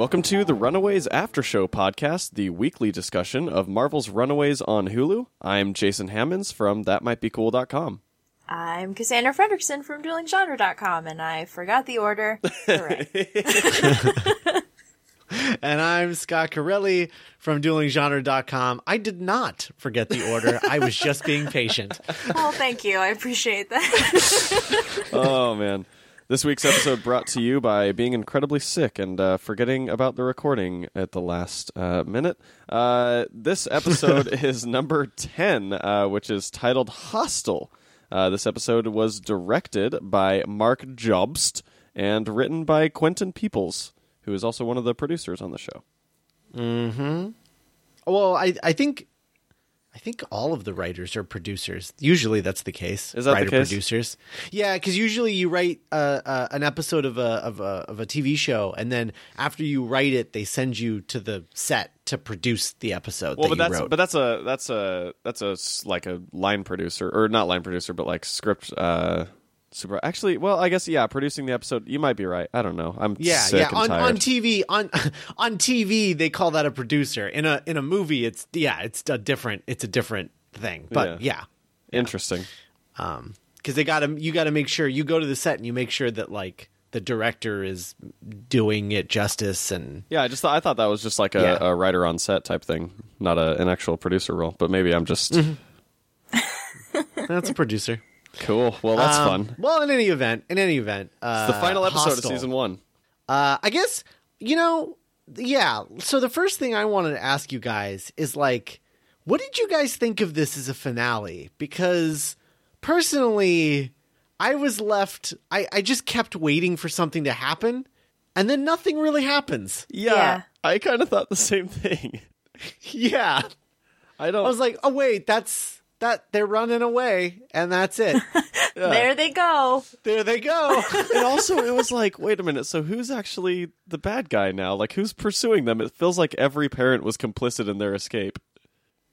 Welcome to the Runaways After Show podcast, the weekly discussion of Marvel's Runaways on Hulu. I'm Jason Hammonds from ThatMightBeCool.com. I'm Cassandra Fredrickson from DuelingGenre.com, and I forgot the order. And I'm Scott Corelli from DuelingGenre.com. I did not forget the order. I was just being patient. oh, thank you. I appreciate that. oh, man. This week's episode brought to you by being incredibly sick and uh, forgetting about the recording at the last uh, minute. Uh, this episode is number 10, uh, which is titled Hostile. Uh, this episode was directed by Mark Jobst and written by Quinton Peeples, who is also one of the producers on the show. Mm-hmm. Well, I I think I think all of the writers are producers. Usually, that's the case. Is that the writer case? producers? Yeah, because usually you write uh, uh, an episode of a of a of a TV show, and then after you write it, they send you to the set to produce the episode. Well, that but you that's wrote. but that's a that's a that's a like a line producer or not line producer, but like script uh super. Actually, well, I guess yeah, producing the episode. You might be right. I don't know. I'm yeah, yeah. On on TV on on TV they call that a producer. In a in a movie, it's yeah, it's a different it's a different thing. But yeah, Interesting. um because they gotta you gotta make sure you go to the set and you make sure that like the director is doing it justice and Yeah, I just thought I thought that was just like a, Yeah. a writer on set type thing, not a, an actual producer role. But maybe I'm just Mm-hmm. that's a producer cool. Well, that's Um, fun. well in any event in any event uh It's the final episode Hostel. of season one. uh i guess you know yeah so the first thing i wanted to ask you guys is like what did you guys think of this as a finale because personally i was left i i just kept waiting for something to happen and then nothing really happens Yeah, Yeah. I kind of thought the same thing. yeah I don't. I was like, oh wait, that's that they're running away, and that's it. There they go. there they go. and also it was like wait a minute so who's actually the bad guy now like who's pursuing them it feels like every parent was complicit in their escape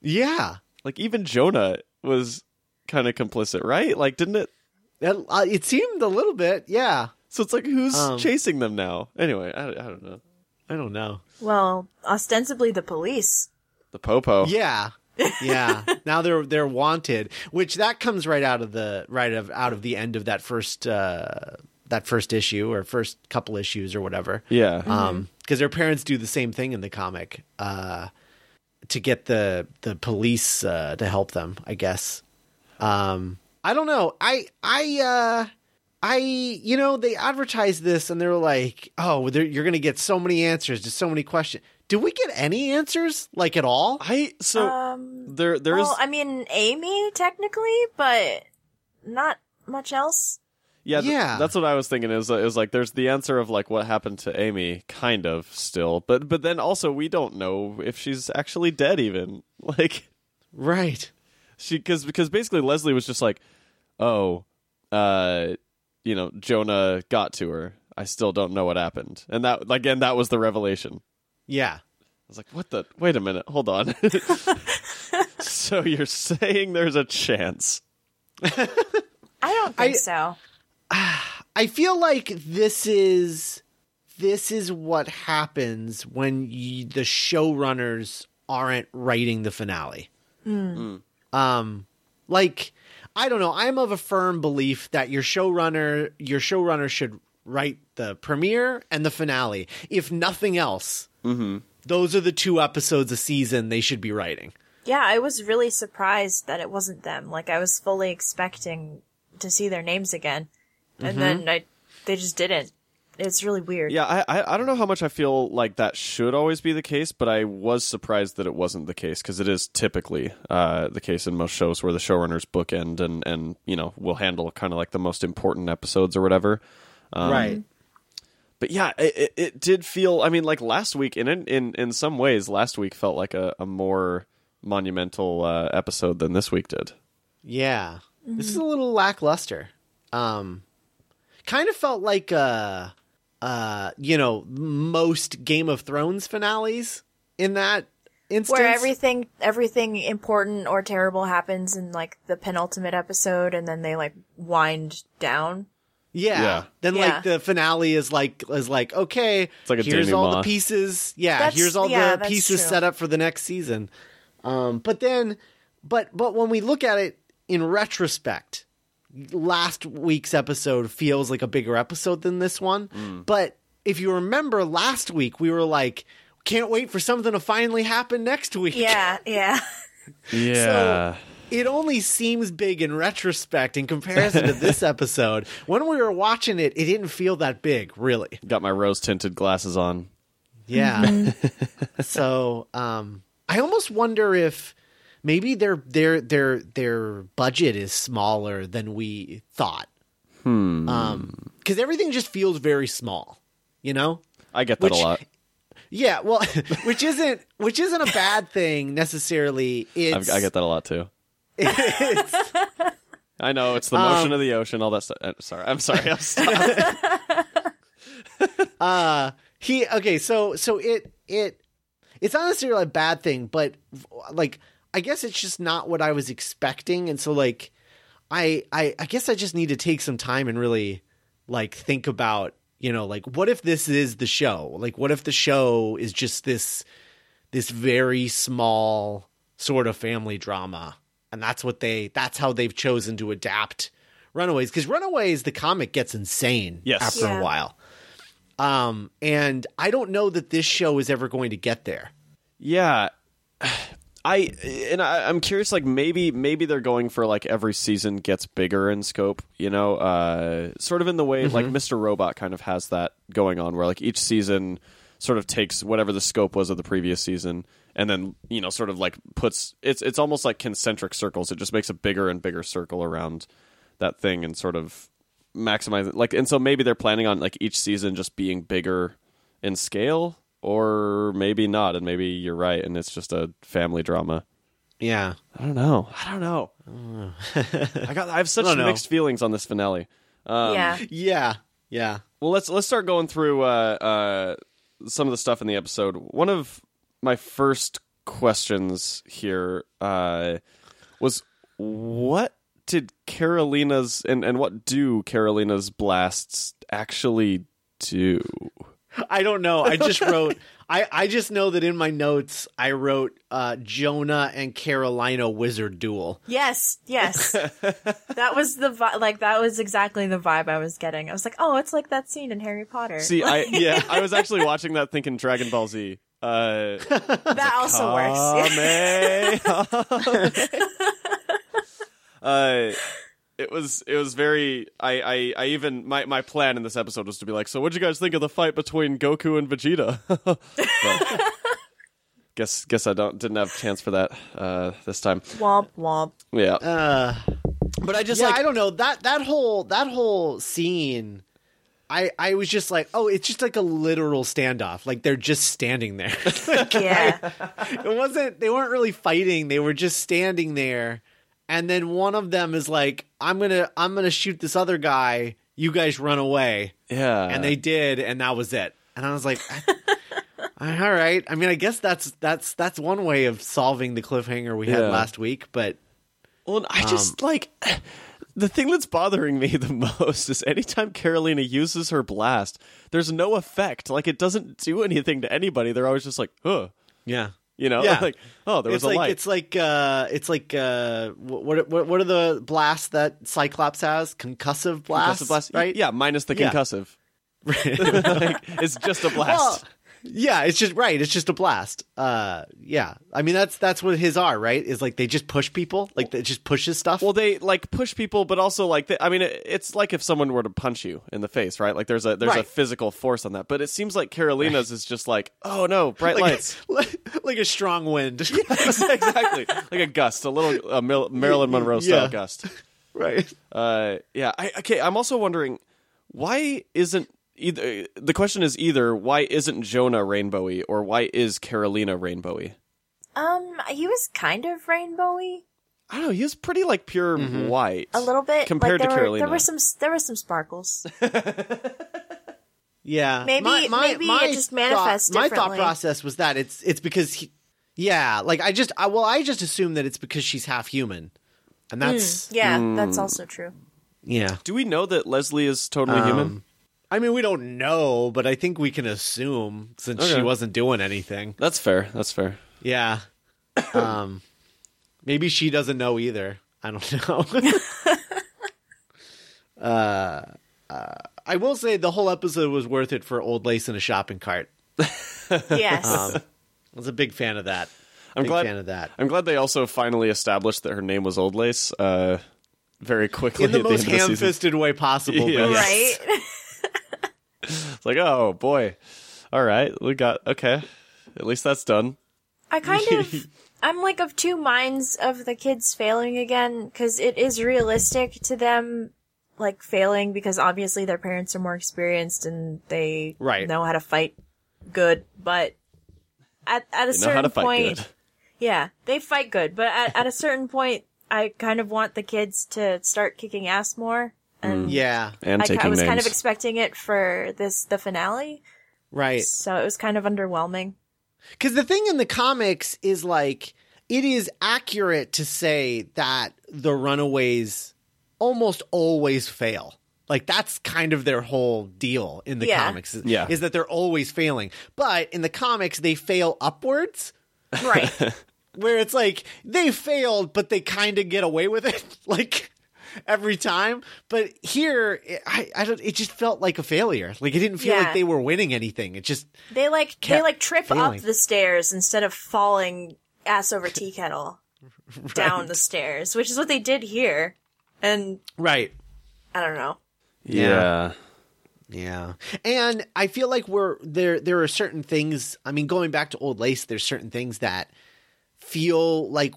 yeah, like even jonah was kind of complicit right like didn't it it, uh, it seemed a little bit. Yeah, so it's like who's Um, chasing them now anyway I, I don't know I don't know. Well, ostensibly the police. the popo Yeah, yeah. now they're they're wanted, which that comes right out of the right of out of the end of that first uh that first issue or first couple issues or whatever. yeah. Um because their parents do the same thing in the comic uh to get the the police uh to help them i guess. Um i don't know. I i uh i you know they advertised this and they were like oh you're gonna get so many answers to so many questions did we get any answers like at all i so Um, there there is well, I mean, Amy, technically, but not much else. yeah th- yeah. that's what i was thinking is is like there's the answer of like what happened to amy kind of still but but then also we don't know if she's actually dead even like right she because because basically Leslie was just like, oh, uh, you know, Jonah got to her. I still don't know what happened, and that again, that was the revelation. Yeah I was like, what the? Wait a minute, hold on. so you're saying there's a chance? I don't think I- so. I feel like this is this is what happens when y the showrunners aren't writing the finale. Um, like I don't know. I'm of a firm belief that your showrunner your showrunner should write the premiere and the finale. If nothing else, Mm-hmm. those are the two episodes a season they should be writing. Yeah, I was really surprised that it wasn't them. Like, I was fully expecting to see their names again. And then I, they just didn't. It's really weird. Yeah, I, I I don't know how much I feel like that should always be the case, but I was surprised that it wasn't the case because it is typically uh, the case in most shows where the showrunners bookend and and you know will handle kind of like the most important episodes or whatever. Um, right. But yeah, it, it, it did feel. I mean, like last week, in in, in some ways, last week felt like a, a more monumental uh, episode than this week did. Yeah. This is a little lackluster. Um kind of felt like uh uh you know, most Game of Thrones finales in that instance. Where everything, everything important or terrible happens in like the penultimate episode and then they like wind down. Yeah. Yeah. Then Yeah. like the finale is like is like okay, it's like a here's all the pieces. Yeah, That's- here's all yeah, the pieces true. set up for the next season. Um, but then, but but when we look at it in retrospect, last week's episode feels like a bigger episode than this one. Mm. But if you remember last week, we were like, can't wait for something to finally happen next week. Yeah, yeah. Yeah. It only seems big in retrospect in comparison to this episode. When we were watching it, it didn't feel that big, really. Got my rose tinted glasses on. Yeah. so, um, I almost wonder if maybe their their their their budget is smaller than we thought. Hmm. Um, because everything just feels very small. You know. I get that Which- a lot. Yeah, well, which isn't which isn't a bad thing necessarily. I, It's I get that a lot too. I know it's the motion Um, of the ocean, all that stuff. uh, Sorry, I'm sorry. I'm sorry. uh he okay so so it it it's not necessarily a bad thing but like i guess it's just not what i was expecting and so like i i i guess i just need to take some time and really like think about you know like what if this is the show like what if the show is just this this very small sort of family drama and that's what they that's how they've chosen to adapt runaways because runaways the comic gets insane Yes. after Yeah. a while um and i don't know that this show is ever going to get there Yeah, I and I, I'm curious. Like maybe maybe they're going for like every season gets bigger in scope. You know, uh, sort of in the way like Mr. Robot kind of has that going on, where like each season sort of takes whatever the scope was of the previous season, and then you know sort of like puts it's it's almost like concentric circles. It just makes a bigger and bigger circle around that thing and sort of maximize it. Like, and so maybe they're planning on like each season just being bigger in scale, or maybe not, and maybe you're right, and it's just a family drama. yeah I don't know. I don't know. I got. I have such I mixed feelings on this finale. Um, yeah. yeah yeah Well, let's let's start going through uh, uh, some of the stuff in the episode. One of my first questions here uh, was what did Carolina's and, and what do Carolina's blasts actually do? I don't know. I just wrote. I I just know that in my notes I wrote uh, Jonah and Carolina wizard duel. Yes, yes. that was the vi- like that was exactly the vibe I was getting. I was like, "Oh, it's like that scene in Harry Potter." See, I yeah, I was actually watching that thinking Dragon Ball Z. Uh, that also works. uh, it was it was very. I, I I even my my plan in this episode was to be like, so what'd you guys think of the fight between Goku and Vegeta? But guess guess I don't didn't have a chance for that uh, this time. womp womp. Yeah, Uh, but I just yeah, like I don't know that that whole that whole scene. I I was just like, oh, it's just like a literal standoff. Like they're just standing there. Yeah. it wasn't. They weren't really fighting. They were just standing there. And then one of them is like, "I'm gonna I'm gonna shoot this other guy. You guys run away." yeah, and they did, and that was it. And I was like, all right. I mean, I guess that's that's that's one way of solving the cliffhanger we had Yeah. last week. But Well, I just um, like the thing that's bothering me the most is anytime Carolina uses her blast, there's no effect. Like it doesn't do anything to anybody. They're always just like, huh. yeah, You know, Yeah. like oh, there was it's a like light. it's like uh, it's like uh, what what what are the blasts that Cyclops has? Concussive blasts, Concussive blast, right? Yeah, minus the Yeah. concussive. like, it's just a blast. Well, yeah, it's just right. It's just a blast. Uh, yeah. I mean, that's that's what his are, right? Is like they just push people, like it just pushes stuff. well, they like push people, but also like they, I mean, it, it's like if someone were to punch you in the face, right? Like there's a there's a physical force on that. But it seems like Carolina's is just like, oh no, bright like, lights. like a strong wind, exactly, like a gust, a little a Mil- Marilyn Monroe style Yeah. gust. right? Uh, yeah. I, okay. I'm also wondering why isn't either the question is either why isn't Jonah rainbowy or why is Carolina rainbowy? Um, he was kind of rainbowy I don't know. He was pretty like pure mm-hmm. white, a little bit. compared like, to there Carolina. There were some there were some sparkles. Yeah, Maybe- maybe it just manifests thought, My thought process was that it's it's because he, yeah, like I just I, well I just assume that it's because she's half human, and mm, that's Yeah, that's hmm. also true. Yeah. Do we know that Leslie is totally um, human? I mean, we don't know, but I think we can assume since she wasn't doing anything. That's fair. That's fair. Yeah. Um, maybe she doesn't know either. I don't know. uh, uh, I will say the whole episode was worth it for old lace in a shopping cart. Yes. Um, I was a big fan of that. I'm big glad. fan of that. I'm glad they also finally established that her name was Old Lace. Uh, very quickly In the at most the end of the ham-fisted way possible. Yeah. yes. right? Like, oh boy, all right, we got okay. At least that's done. I kind of, I'm like of two minds of the kids failing again, because it is realistic to them, like failing because obviously their parents are more experienced and they Right. know how to fight good, but at, at a They know how certain point, good. yeah, they fight good, but at, at a certain point, I kind of want the kids to start kicking ass more. And mm. Yeah, And I, taking I was names. kind of expecting it for this, the finale, right. so it was kind of underwhelming. Because the thing in the comics is like it is accurate to say that the Runaways almost always fail. Like that's kind of their whole deal in the Yeah. comics. is- Yeah. Is that they're always failing. But in the comics they fail upwards. Right. Where it's like they failed, but they kind of get away with it, like every time. But here, it, I, I don't. It just felt like a failure. Like it didn't feel Yeah. like they were winning anything. It just They like they like trip failing. up the stairs instead of falling ass over tea kettle down the stairs, which is what they did here. And right. I don't know. yeah. Yeah. And I feel like we're there there are certain things, I mean going back to Old Lace, there's certain things that feel like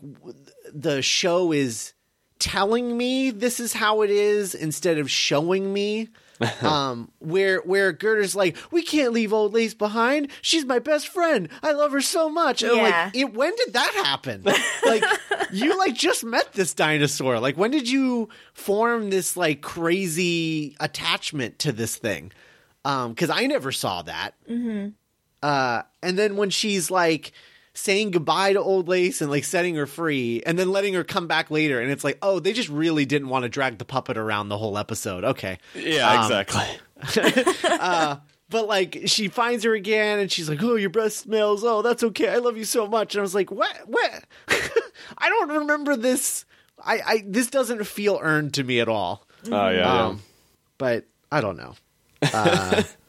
the show is telling me this is how it is instead of showing me. um where where Gerder's like, we can't leave old Lace behind. She's my best friend. I love her so much. And I'm Yeah. like, it, when did that happen? like you like just met this dinosaur. Like when did you form this like crazy attachment to this thing? Um, because I never saw that. Mm-hmm. Uh, and then when she's like saying goodbye to old lace and like setting her free and then letting her come back later. And it's like oh they just really didn't want to drag the puppet around the whole episode. Okay. Yeah, Um, exactly. but like she finds her again and she's like oh your breath smells. Oh that's okay. I love you so much. And i was like what? What? I don't remember this. I i this doesn't feel earned to me at all. Oh yeah, yeah. um but i don't know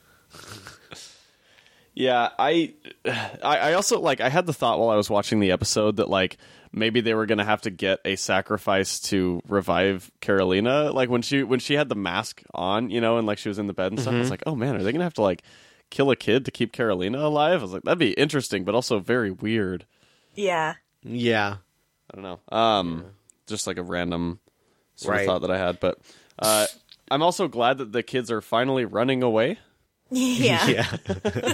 Yeah, I, I, I also like. I had the thought while I was watching the episode that like maybe they were gonna have to get a sacrifice to revive Carolina. Like when she when she had the mask on, you know, and like she was in the bed and stuff. I was like, oh man, are they gonna have to like kill a kid to keep Carolina alive? I was like, that'd be interesting, but also very weird. Yeah. yeah I don't know. Um, just like a random sort Right. of thought that I had, but uh, I'm also glad that the kids are finally running away. Yeah. yeah.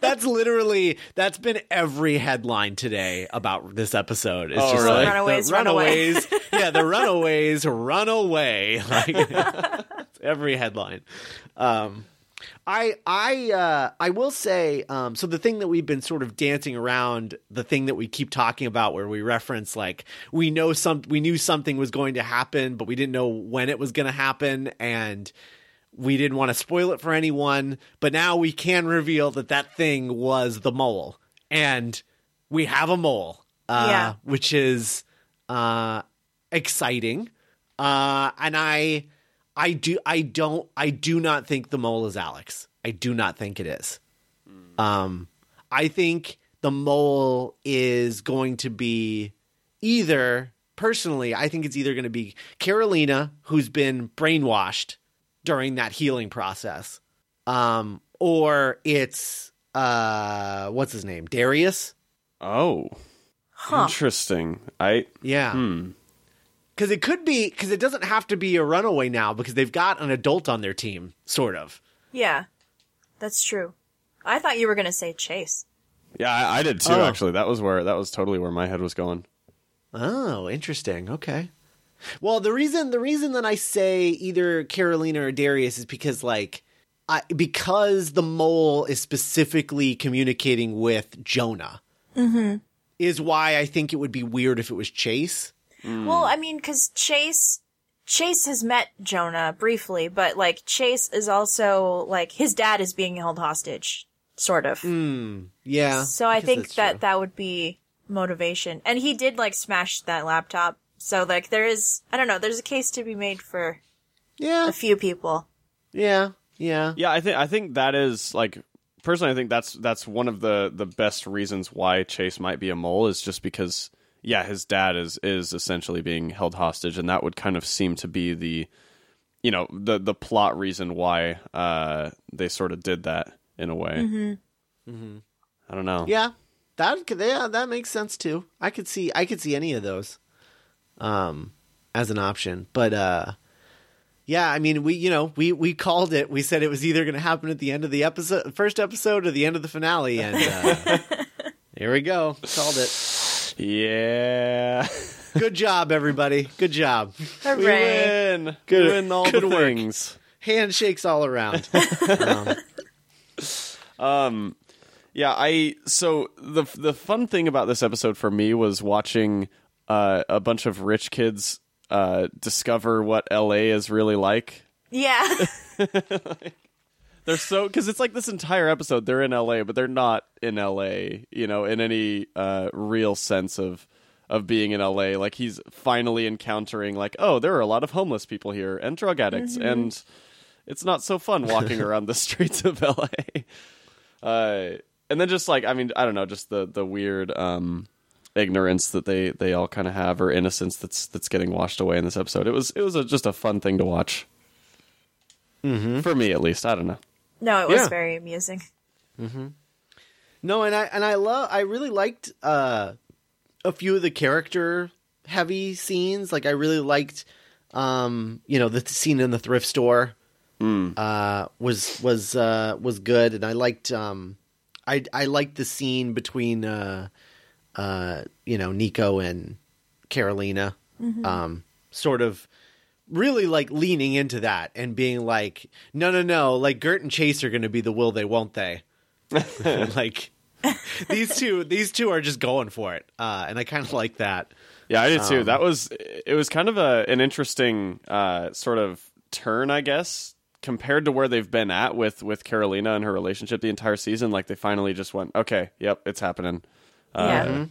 That's literally that's been every headline today about this episode. It's Oh, just really? like Runaways the run runaways. Yeah the runaways run away like every headline. Um I I uh I will say um so the thing that we've been sort of dancing around the thing that we keep talking about where we reference like we know some we knew something was going to happen but we didn't know when it was going to happen. And we didn't want to spoil it for anyone but now we can reveal that that thing was the mole and we have a mole uh Yeah. which is uh exciting uh and I I do I don't I do not think the mole is Alex. I do not think it is. Um I think the mole is going to be either personally, I think it's either going to be Carolina who's been brainwashed during that healing process. Um or it's uh what's his name? Darius? Oh, Huh. interesting. I Yeah. hmm. Because it could be, because it doesn't have to be a runaway now because they've got an adult on their team, sort of. Yeah. That's true. I thought you were gonna say Chase. Yeah, I, I did too. Oh. Actually, that was where that was totally where my head was going. Oh, interesting. Okay. Well, the reason the reason that I say either Carolina or Darius is because like I because the mole is specifically communicating with Jonah. Mm-hmm. Is why I think it would be weird if it was Chase. Mm. Well, I mean, because Chase, Chase has met Jonah briefly, but like Chase is also like his dad is being held hostage, sort of. Mm, yeah. So I, guess think that true. that would be motivation. And he did like smash that laptop. So like there is, I don't know, there's a case to be made for Yeah. a few people. Yeah. Yeah. Yeah, I think I think that is like personally I think that's that's one of the the best reasons why Chase might be a mole is just because yeah, his dad is is essentially being held hostage and that would kind of seem to be the you know, the the plot reason why uh they sort of did that in a way. Mm-hmm. I don't know. Yeah. That could- yeah, that makes sense too. I could see I could see any of those um as an option. But uh yeah, I mean we you know, we we called it. We said it was either going to happen at the end of the episode first episode or the end of the finale and uh here we go. Called it. Yeah. Good job everybody. Good job. we win. Good- we win all good the work. things. Handshakes all around. um, Yeah, I so the the fun thing about this episode for me was watching uh, a bunch of rich kids uh, discover what LA is really like. Yeah. They're so because it's like this entire episode they're in LA, but they're not in LA, you know, in any uh, real sense of of being in LA. Like he's finally encountering like, oh, there are a lot of homeless people here and drug addicts, and it's not so fun walking around the streets of LA. Uh, and then just like I mean, I don't know, just the the weird um, ignorance that they they all kind of have or innocence that's that's getting washed away in this episode. It was it was a, just a fun thing to watch. Mm-hmm. For me, at least, I don't know. no, it was Yeah. very amusing. Mm-hmm. No, and I and I love I really liked uh a few of the character heavy scenes. Like I really liked um you know the scene in the thrift store mm. uh was was uh was good and I liked um I I liked the scene between uh you know Nico and Carolina um sort of really like leaning into that and being like no no no like Gert and Chase are going to be the will they won't they like these two these two are just going for it uh and i kind of like that Yeah, I did Um, too. that was it. Was kind of a an interesting uh, sort of turn, I guess, compared to where they've been at with with Carolina and her relationship the entire season. Like they finally just went, okay, yep, it's happening. Uh, Yeah.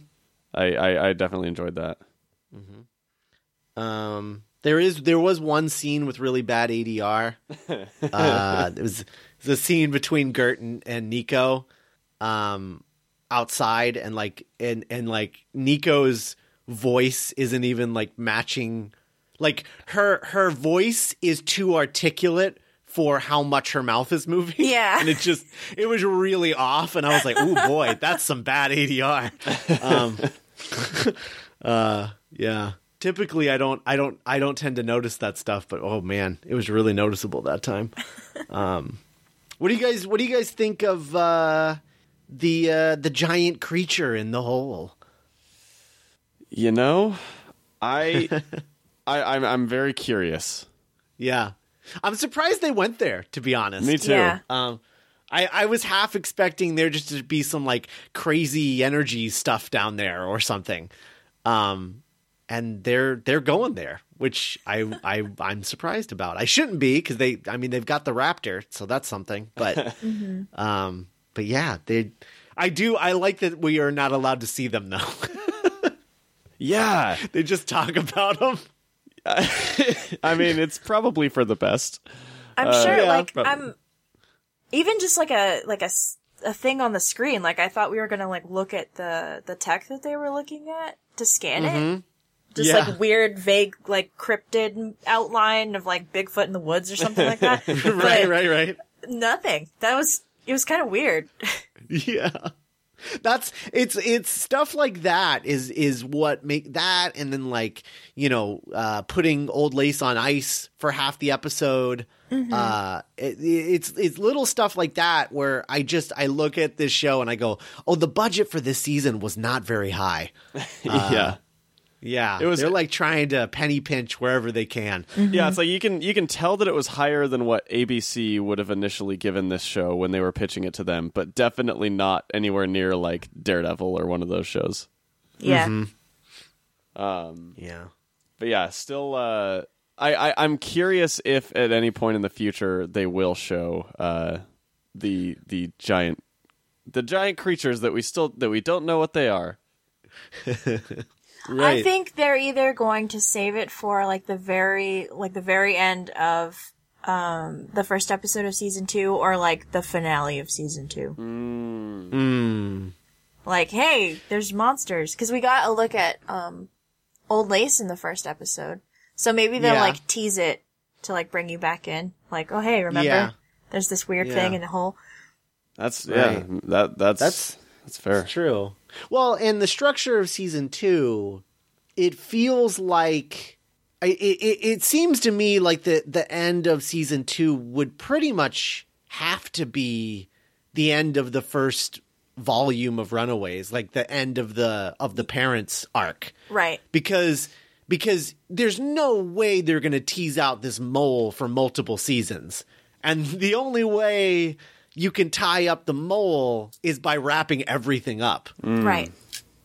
I, I I definitely enjoyed that. um there is there was one scene with really bad adr uh it was the scene between gert and, and nico um outside and like and and like nico's voice isn't even like matching like her her voice is too articulate for how much her mouth is moving. Yeah. And it just it was really off and I was like, "Oh boy, that's some bad ADR." Um uh yeah. Typically I don't I don't I don't tend to notice that stuff, but oh man, it was really noticeable that time. Um what do you guys what do you guys think of uh the uh the giant creature in the hole? You know, I, I I'm I'm very curious. Yeah. I'm surprised they went there, to be honest. Me too. Yeah. Um, I, I was half expecting there just to be some like crazy energy stuff down there or something. Um, and they're they're going there, which I I I'm surprised about. I shouldn't be because they I mean they've got the raptor, so that's something. But um, but yeah, they I do I like that we are not allowed to see them though. Yeah, they just talk about them. I mean it's probably for the best. I'm uh, sure, yeah, like, but- I'm even just like a like a, a thing on the screen. Like, I thought we were gonna like look at the the tech that they were looking at to scan it. Mm-hmm. Just Yeah. like weird, vague, like cryptid outline of like Bigfoot in the woods or something like that. right, right, right. Nothing. That was it was kind of weird. Yeah. That's it's it's stuff like that is is what make that and then like you know uh putting old lace on ice for half the episode. Uh it, it's it's little stuff like that where I just I look at this show and I go oh the budget for this season was not very high. Yeah. Yeah It was- they're like trying to penny pinch wherever they can Yeah, it's like you can you can tell that it was higher than what ABC would have initially given this show when they were pitching it to them, but definitely not anywhere near like Daredevil or one of those shows. Yeah. Mm-hmm. Um, yeah but yeah, still, uh, I, I I'm curious if at any point in the future they will show uh, the the giant the giant creatures that we still that we don't know what they are. I think they're either going to save it for like the very like the very end of um the first episode of season 2 or like the finale of season 2. Mm. Like, hey, there's monsters cuz we got a look at um Old Lace in the first episode. So maybe they'll Yeah. like tease it to like bring you back in. Like, oh hey, remember? Yeah. There's this weird Yeah. thing in the hole. That's yeah. That that's That's- that's fair. True. Well, and the structure of season two, it feels like it, it, it seems to me like the the end of season two would pretty much have to be the end of the first volume of Runaways, like the end of the of the parents arc, Right. because because there's no way they're going to tease out this mole for multiple seasons, and the only way you can tie up the mole is by wrapping everything up Right.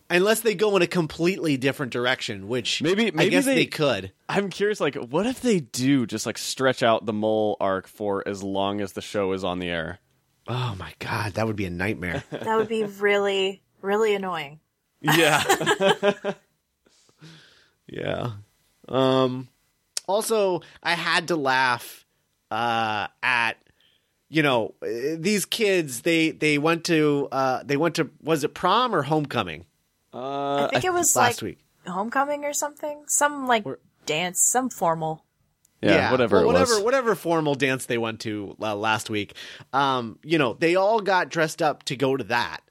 unless they go in a completely different direction, which Maybe- I maybe guess they- they, could. I'm curious, like, what if they do just like stretch out the mole arc for as long as the show is on the air? Oh my god, that would be a nightmare. That would be really really annoying. Yeah. yeah. Um. Also, I had to laugh uh, at you know uh, these kids. They they went to uh, they went to was it prom or homecoming uh, I think it was last like week? homecoming or something. Some like dance, some formal. yeah, whatever well, it whatever was. whatever formal dance they went to uh, last week. Um, you know, they all got dressed up to go to that,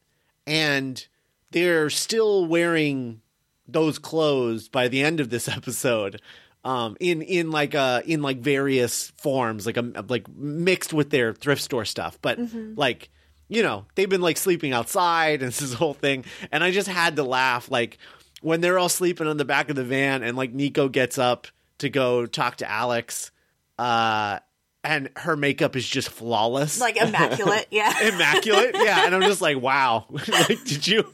and they're still wearing those clothes by the end of this episode. Um, in in like uh in like various forms, like a like mixed with their thrift store stuff, but like you know they've been like sleeping outside and this is the whole thing, and I just had to laugh like when they're all sleeping on the back of the van and like Nico gets up to go talk to Alex, uh, and her makeup is just flawless, Like immaculate, yeah. immaculate. yeah, and I'm just like, wow, like did you?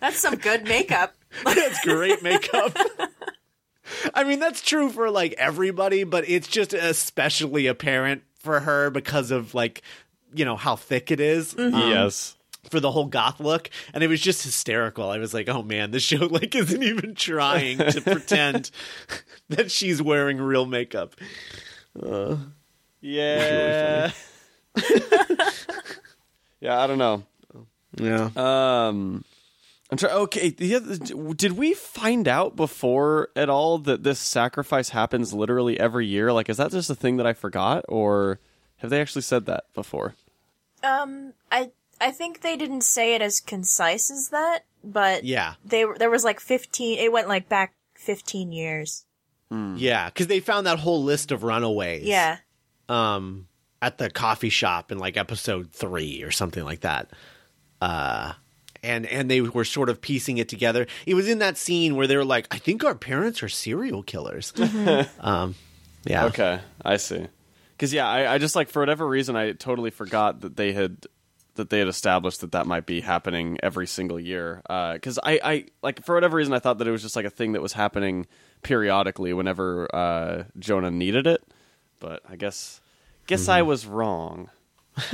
That's some good makeup. That's great makeup. I mean, that's true for like everybody, but it's just especially apparent for her because of like, you know, how thick it is. um, yes. for the whole goth look and it was just hysterical i was like oh man this show like isn't even trying to pretend that she's wearing real makeup Yeah. yeah, I don't know. yeah Um, I'm trying. Okay, the other, did we find out before at all that this sacrifice happens literally every year? Like, is that just a thing that I forgot, or have they actually said that before? Um, I I think they didn't say it as concise as that, but yeah they were- there was like fifteen. It went like back fifteen years. yeah because they found that whole list of runaways Yeah, um at the coffee shop in like episode three or something like that uh and and they were sort of piecing it together it was in that scene where they were like i think our parents are serial killers um yeah Okay, I see. Because yeah, I, I just like for whatever reason I totally forgot that they had that they had established that that might be happening every single year. Because I, I like for whatever reason I thought that it was just like a thing that was happening periodically whenever uh, Jonah needed it. But I guess guess I was wrong.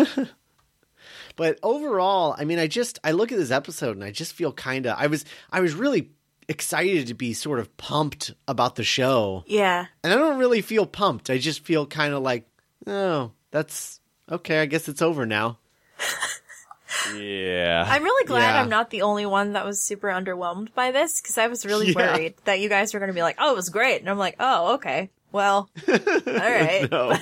But overall, I mean, I just I look at this episode and I just feel kind of I was I was really excited to be sort of pumped about the show, yeah. and I don't really feel pumped. I just feel kind of like, oh, that's okay. I guess it's over now. Yeah. I'm really glad Yeah. I'm not the only one that was super underwhelmed by this because I was really Yeah. worried that you guys were going to be like, "Oh, it was great," and I'm like, "Oh, okay, well, all right." No,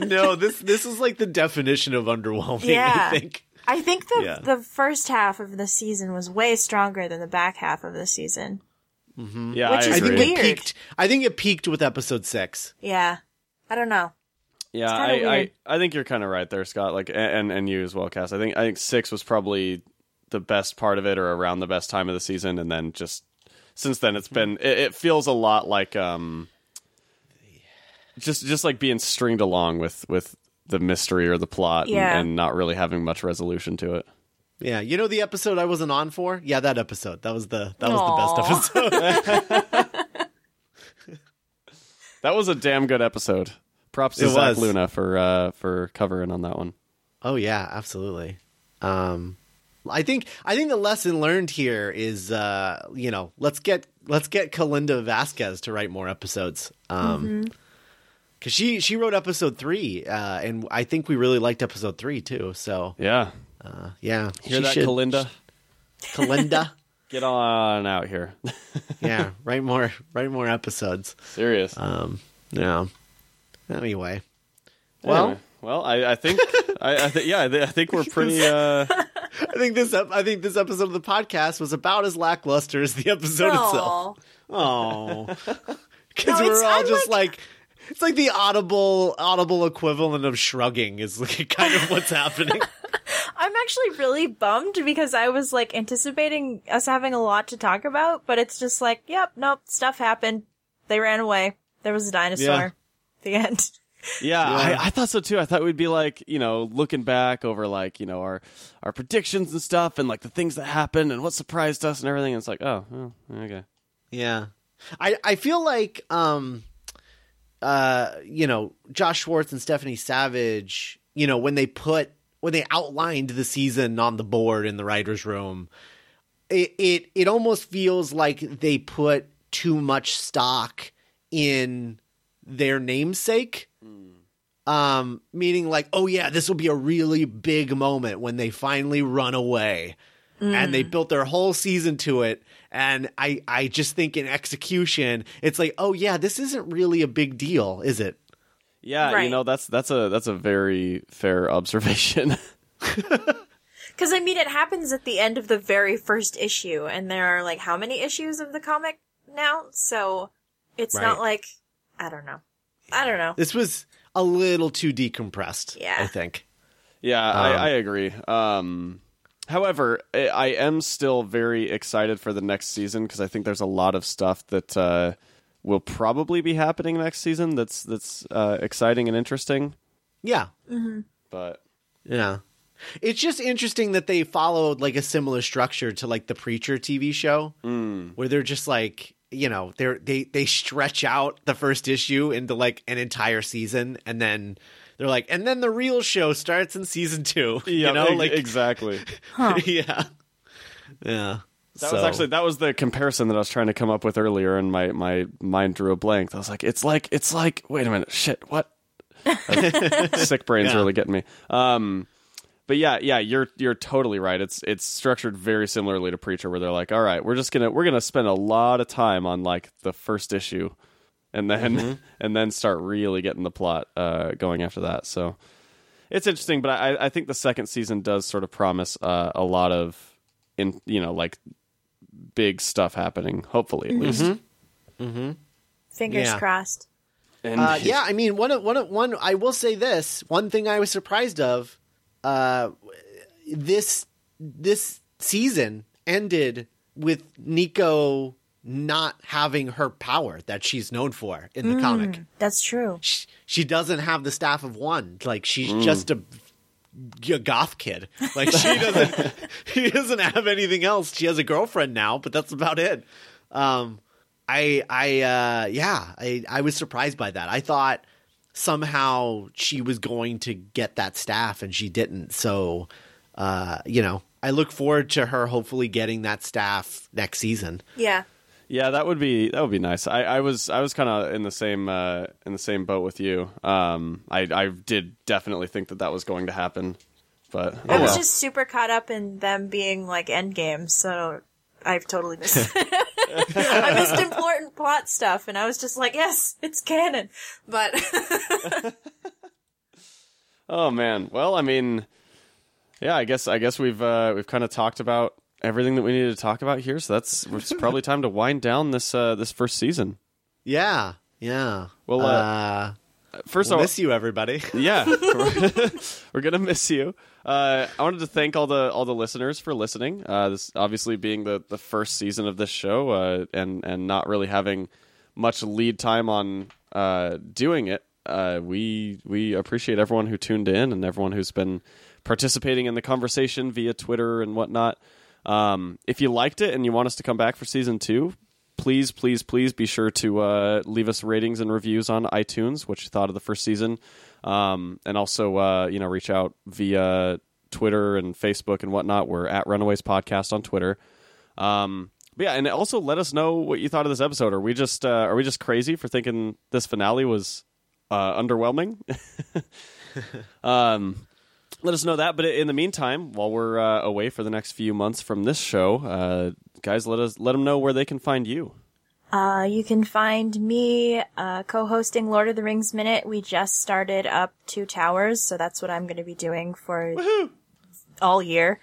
no. This this is like the definition of underwhelming. Yeah. I think. I think the Yeah. the first half of the season was way stronger than the back half of the season. yeah, which I is I think agree. it Weird. peaked. I think it peaked with episode six. Yeah, I don't know. Yeah, I, I. I think you're kind of right there, Scott. Like, and and you as well, Cass. I think I think six was probably the best part of it, or around the best time of the season, and then just since then it's been. It, it feels a lot like um, just just like being stringed along with with the mystery or the plot, and- Yeah. and, not really having much resolution to it. Yeah, you know the episode I wasn't on for. Yeah, that episode. That was the that was Aw. the best episode. That was a damn good episode. Props to It Zach was. Luna for uh, for covering on that one. Oh yeah, absolutely. Um, I think I think the lesson learned here is, uh, you know, let's get let's get Kalinda Vazquez to write more episodes. Um, because she she wrote episode three, uh, and I think we really liked episode three too. So Yeah, uh, yeah, hear she that, should- Kalinda? Kalinda, Get on out here. yeah, write more write more episodes. Serious. Um, yeah. Anyway, well, Anyway, well, I, I think, I, I think, yeah, I, thi- I think we're pretty. Uh, I think this I think this episode of the podcast was about as lackluster as the episode itself. Oh, because No, we're all I'm just like, it's like the audible audible equivalent of shrugging is like kind of what's happening. I'm actually really bummed because I was like anticipating us having a lot to talk about, but it's just like, yep, nope, stuff happened. They ran away. There was a dinosaur. Yeah. The end. yeah, Yeah. I, I thought so too. I thought we'd be like, you know, looking back over like, you know, our our predictions and stuff, and like the things that happened and what surprised us and everything. And it's like, oh, oh okay. yeah, I I feel like um, uh, you know, Josh Schwartz and Stephanie Savage, you know, when they put when they outlined the season on the board in the writers' room, it it it almost feels like they put too much stock in their namesake. Um, meaning like, oh yeah, this will be a really big moment when they finally run away. And they built their whole season to it. And I, I just think in execution, it's like, oh yeah, this isn't really a big deal, is it? Yeah, you know, that's that's a that's a very fair observation. Because I mean, it happens at the end of the very first issue, and there are like how many issues of the comic now? So it's Right. not like I don't know. I don't know. This was a little too decompressed. Yeah. I think. Yeah, Um, I, I agree. Um, however, I, I am still very excited for the next season because I think there's a lot of stuff that uh, will probably be happening next season. That's that's uh, exciting and interesting. Yeah, But Yeah. It's just interesting that they followed like a similar structure to like the Preacher TV show where they're just like, you know, they're they they stretch out the first issue into like an entire season and then they're like and then the real show starts in season 2. yeah, you know, like exactly. yeah. Yeah. That was actually that was the comparison that I was trying to come up with earlier, and my my mind drew a blank. I was like, it's like it's like wait a minute, shit, what? Sick brain's Yeah. really getting me. Um, but yeah, yeah, you're you're totally right. It's it's structured very similarly to Preacher, where they're like, all right, we're just gonna we're gonna spend a lot of time on like the first issue, and then and then start really getting the plot uh, going after that. So it's interesting, but I I think the second season does sort of promise uh, a lot of in you know like big stuff happening. Hopefully, at least. Fingers Yeah. crossed. And Uh, yeah, I mean, one, of- one, of- one. I will say this: one thing I was surprised of, uh, this this season ended with Nico not having her power that she's known for in the comic. That's true. She, she doesn't have the staff of one. Like she's just a, a goth kid. Like she doesn't. she doesn't have anything else. She has a girlfriend now, but that's about it. Um, I I uh yeah, I I was surprised by that. I thought somehow she was going to get that staff and she didn't. So uh, you know, I look forward to her hopefully getting that staff next season. Yeah. Yeah, that would be that would be nice. I, I was I was kind of in the same uh, in the same boat with you. Um, I I did definitely think that that was going to happen, but I oh was well. just super caught up in them being like endgames, so I've totally missed. I missed important plot stuff, and I was just like, "Yes, it's canon." But Oh man. Well, I mean, yeah. I guess I guess we've uh, we've kind of talked about everything that we needed to talk about here. So that's it's probably time to wind down this uh, this first season. Yeah, yeah. Well, uh, uh, First we'll of all, miss you, everybody. yeah, we're, gonna miss you. Uh, I wanted to thank all the all the listeners for listening. Uh, this obviously being the, the first season of this show, uh, and and not really having much lead time on uh, doing it. Uh, we we appreciate everyone who tuned in and everyone who's been participating in the conversation via Twitter and whatnot. Um, if you liked it and you want us to come back for season two, please, please, please be sure to uh, leave us ratings and reviews on iTunes. What you thought of the first season, um, and also uh, you know reach out via Twitter and Facebook and whatnot. We're at Runaways Podcast on Twitter. Um, but yeah, and also let us know what you thought of this episode. Are we just uh, are we just crazy for thinking this finale was uh, underwhelming? um, let us know that. But in the meantime, while we're uh, away for the next few months from this show, uh, guys, let us let them know where they can find you. Uh, you can find me uh, co-hosting Lord of the Rings Minute. We just started up Two Towers, so that's what I'm going to be doing for all year.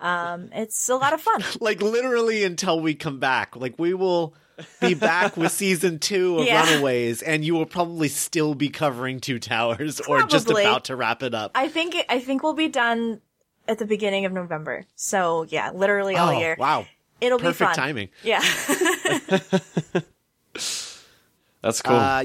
Um, it's a lot of fun. like literally until we come back. Like we will be back with season two of Yeah. Runaways, and you will probably still be covering Two Towers, or just about to wrap it up. I think I think we'll be done at the beginning of November. So yeah, literally all oh, year. wow! It'll be Perfect fun. timing. Yeah. That's cool. Uh,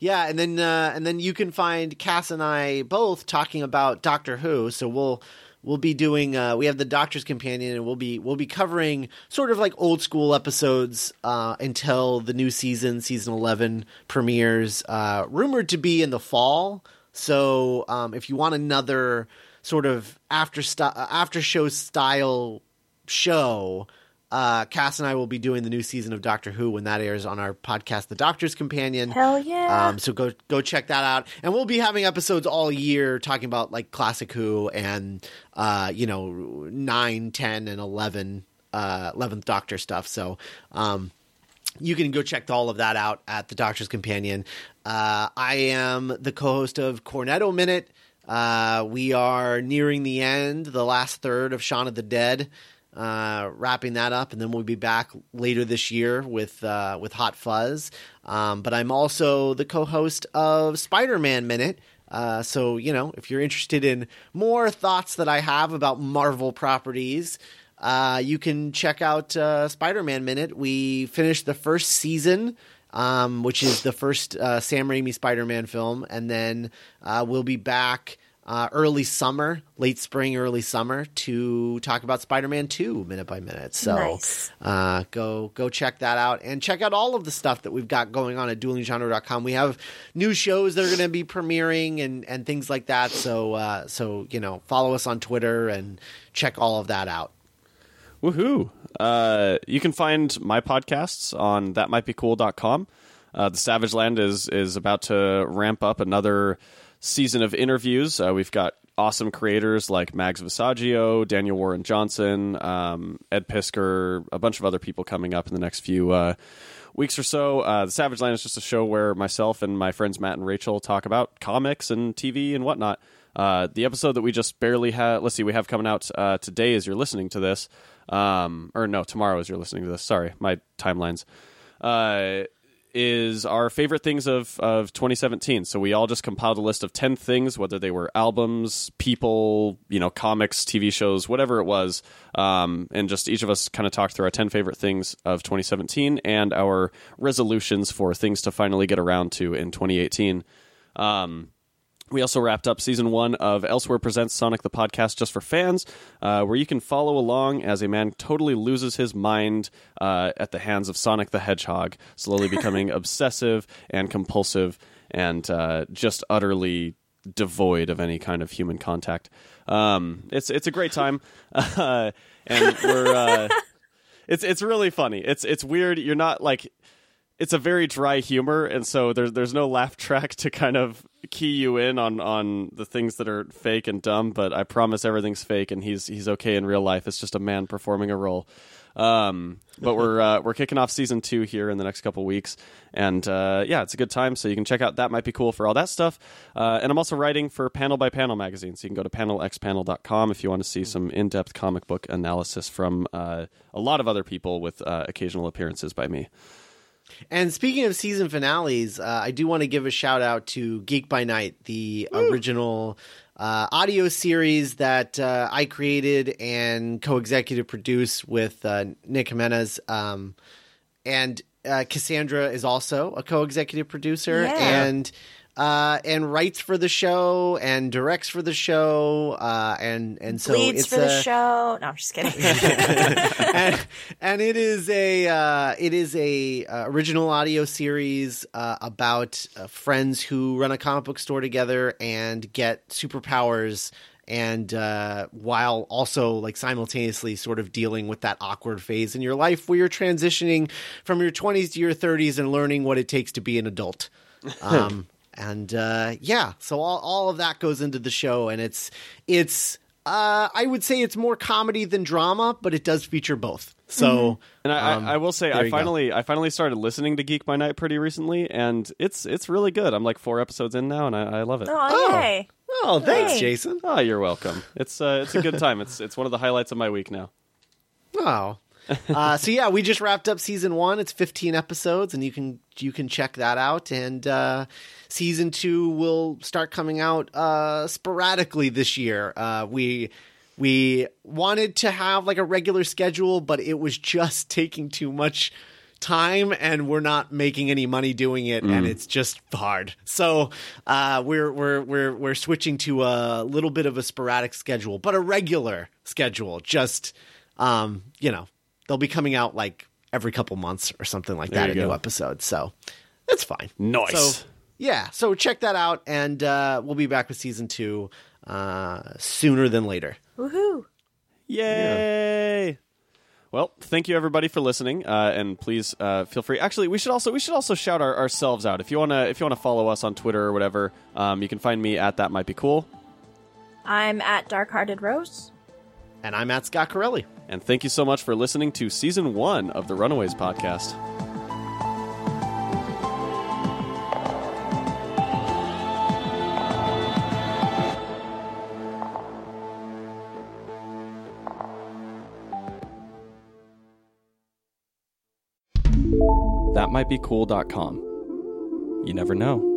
yeah, and then uh, and then you can find Cass and I both talking about Doctor Who. So we'll we'll be doing uh, we have the Doctor's Companion, and we'll be we'll be covering sort of like old school episodes uh, until the new season, season eleven premieres. Uh, rumored to be in the fall. So um, if you want another sort of after st- after show style show. Uh, Cass and I will be doing the new season of Doctor Who when that airs on our podcast, The Doctor's Companion. Hell yeah. Um, so go go check that out, and we'll be having episodes all year talking about like classic Who and uh, you know nine, ten, and eleven, uh, eleventh Doctor stuff. So um, you can go check all of that out at the Doctor's Companion. Uh, I am the co-host of Cornetto Minute. Uh, we are nearing the end, the last third of Shaun of the Dead. Uh, wrapping that up, and then we'll be back later this year with uh, with Hot Fuzz. Um, but I'm also the co-host of Spider-Man Minute. Uh, so you know, if you're interested in more thoughts that I have about Marvel properties, uh, you can check out uh, Spider-Man Minute. We finished the first season, um, which is the first uh, Sam Raimi Spider-Man film, and then we'll be back uh, early summer, late spring, early summer to talk about Spider-Man Two minute by minute. So Nice. uh, go go check that out and check out all of the stuff that we've got going on at duelinggenre.com. We have new shows that are going to be premiering and and things like that. So uh, so you know, follow us on Twitter and check all of that out. Woohoo! Uh, you can find my podcasts on thatmightbecool.com. Uh, the Savage Land is is about to ramp up another season of interviews. Uh, we've got awesome creators like Mags Visaggio, Daniel Warren Johnson, um, Ed Piskor, a bunch of other people coming up in the next few uh, weeks or so. Uh, the Savage Land is just a show where myself and my friends Matt and Rachel talk about comics and TV and whatnot. Uh, the episode that we just barely had, let's see, we have coming out uh, today as you're listening to this, um, or no, tomorrow as you're listening to this. Sorry, my timelines. Is our favorite things of, of 2017. So we all just compiled a list of 10 things, whether they were albums, people, you know, comics, TV shows, whatever it was. Um, and just each of us kind of talked through our 10 favorite things of 2017 and our resolutions for things to finally get around to in 2018. Um, we also wrapped up season one of Elsewhere Presents Sonic the Podcast just for fans, uh, where you can follow along as a man totally loses his mind uh, at the hands of Sonic the Hedgehog, slowly becoming obsessive and compulsive and uh, just utterly devoid of any kind of human contact. Um, it's it's a great time, uh, and we're uh, it's it's really funny. It's it's weird. You're not like it's a very dry humor, and so there's there's no laugh track to kind of key you in on on the things that are fake and dumb. But I promise everything's fake, and he's he's okay in real life. It's just a man performing a role. Um, but we're uh, we're kicking off season two here in the next couple weeks, and uh, yeah, it's a good time. So you can check out that might be cool for all that stuff. Uh, and I'm also writing for Panel by Panel magazine, so you can go to panelxpanel.com if you want to see some in depth comic book analysis from uh, a lot of other people with uh, occasional appearances by me. And speaking of season finales, uh, I do want to give a shout out to Geek by Night, the original uh, audio series that uh, I created and co-executive produced with uh, Nick Jimenez. Um, and uh, Cassandra is also a co-executive producer, Yeah. and uh, and writes for the show and directs for the show, uh, and and so Bleeds it's for the show. No, I'm just kidding. and, and it is a uh, it is a uh, original audio series uh, about uh, friends who run a comic book store together and get superpowers and uh, while also like simultaneously sort of dealing with that awkward phase in your life where you're transitioning from your 20s to your 30s and learning what it takes to be an adult um, and uh, yeah so all, all of that goes into the show and it's it's uh, I would say it's more comedy than drama, but it does feature both. So, And I, um, I, I will say, I you go. finally, I finally started listening to Geek by Night pretty recently, and it's it's really good. I'm like four episodes in now, and I, I love it. oh, Oh. yay. Oh, thanks, Hey. Jason. Oh, you're welcome. It's uh, it's a good time. It's it's one of the highlights of my week now. Oh. uh, so yeah, we just wrapped up season one. It's 15 episodes, and you can you can check that out. And uh, season two will start coming out uh, sporadically this year. Uh, we we wanted to have like a regular schedule, but it was just taking too much time and we're not making any money doing it and it's just hard. So uh, we're we're we're we're switching to a little bit of a sporadic schedule, but a regular schedule. Just um, you know, they'll be coming out like every couple months or something like that, There a you new go. episode. So that's fine. Nice. So yeah, so check that out, and uh, we'll be back with season two uh, sooner than later. Woohoo. Yay! Well, thank you everybody for listening, uh, and please uh, feel free. Actually, we should also we should also shout our, ourselves out. If you wanna if you wanna follow us on Twitter or whatever, um, you can find me at that might be cool. I'm at Dark Hearted Rose. And I'm at Scott Corelli. And thank you so much for listening to season one of the Runaways podcast. That might be cool.com. You never know.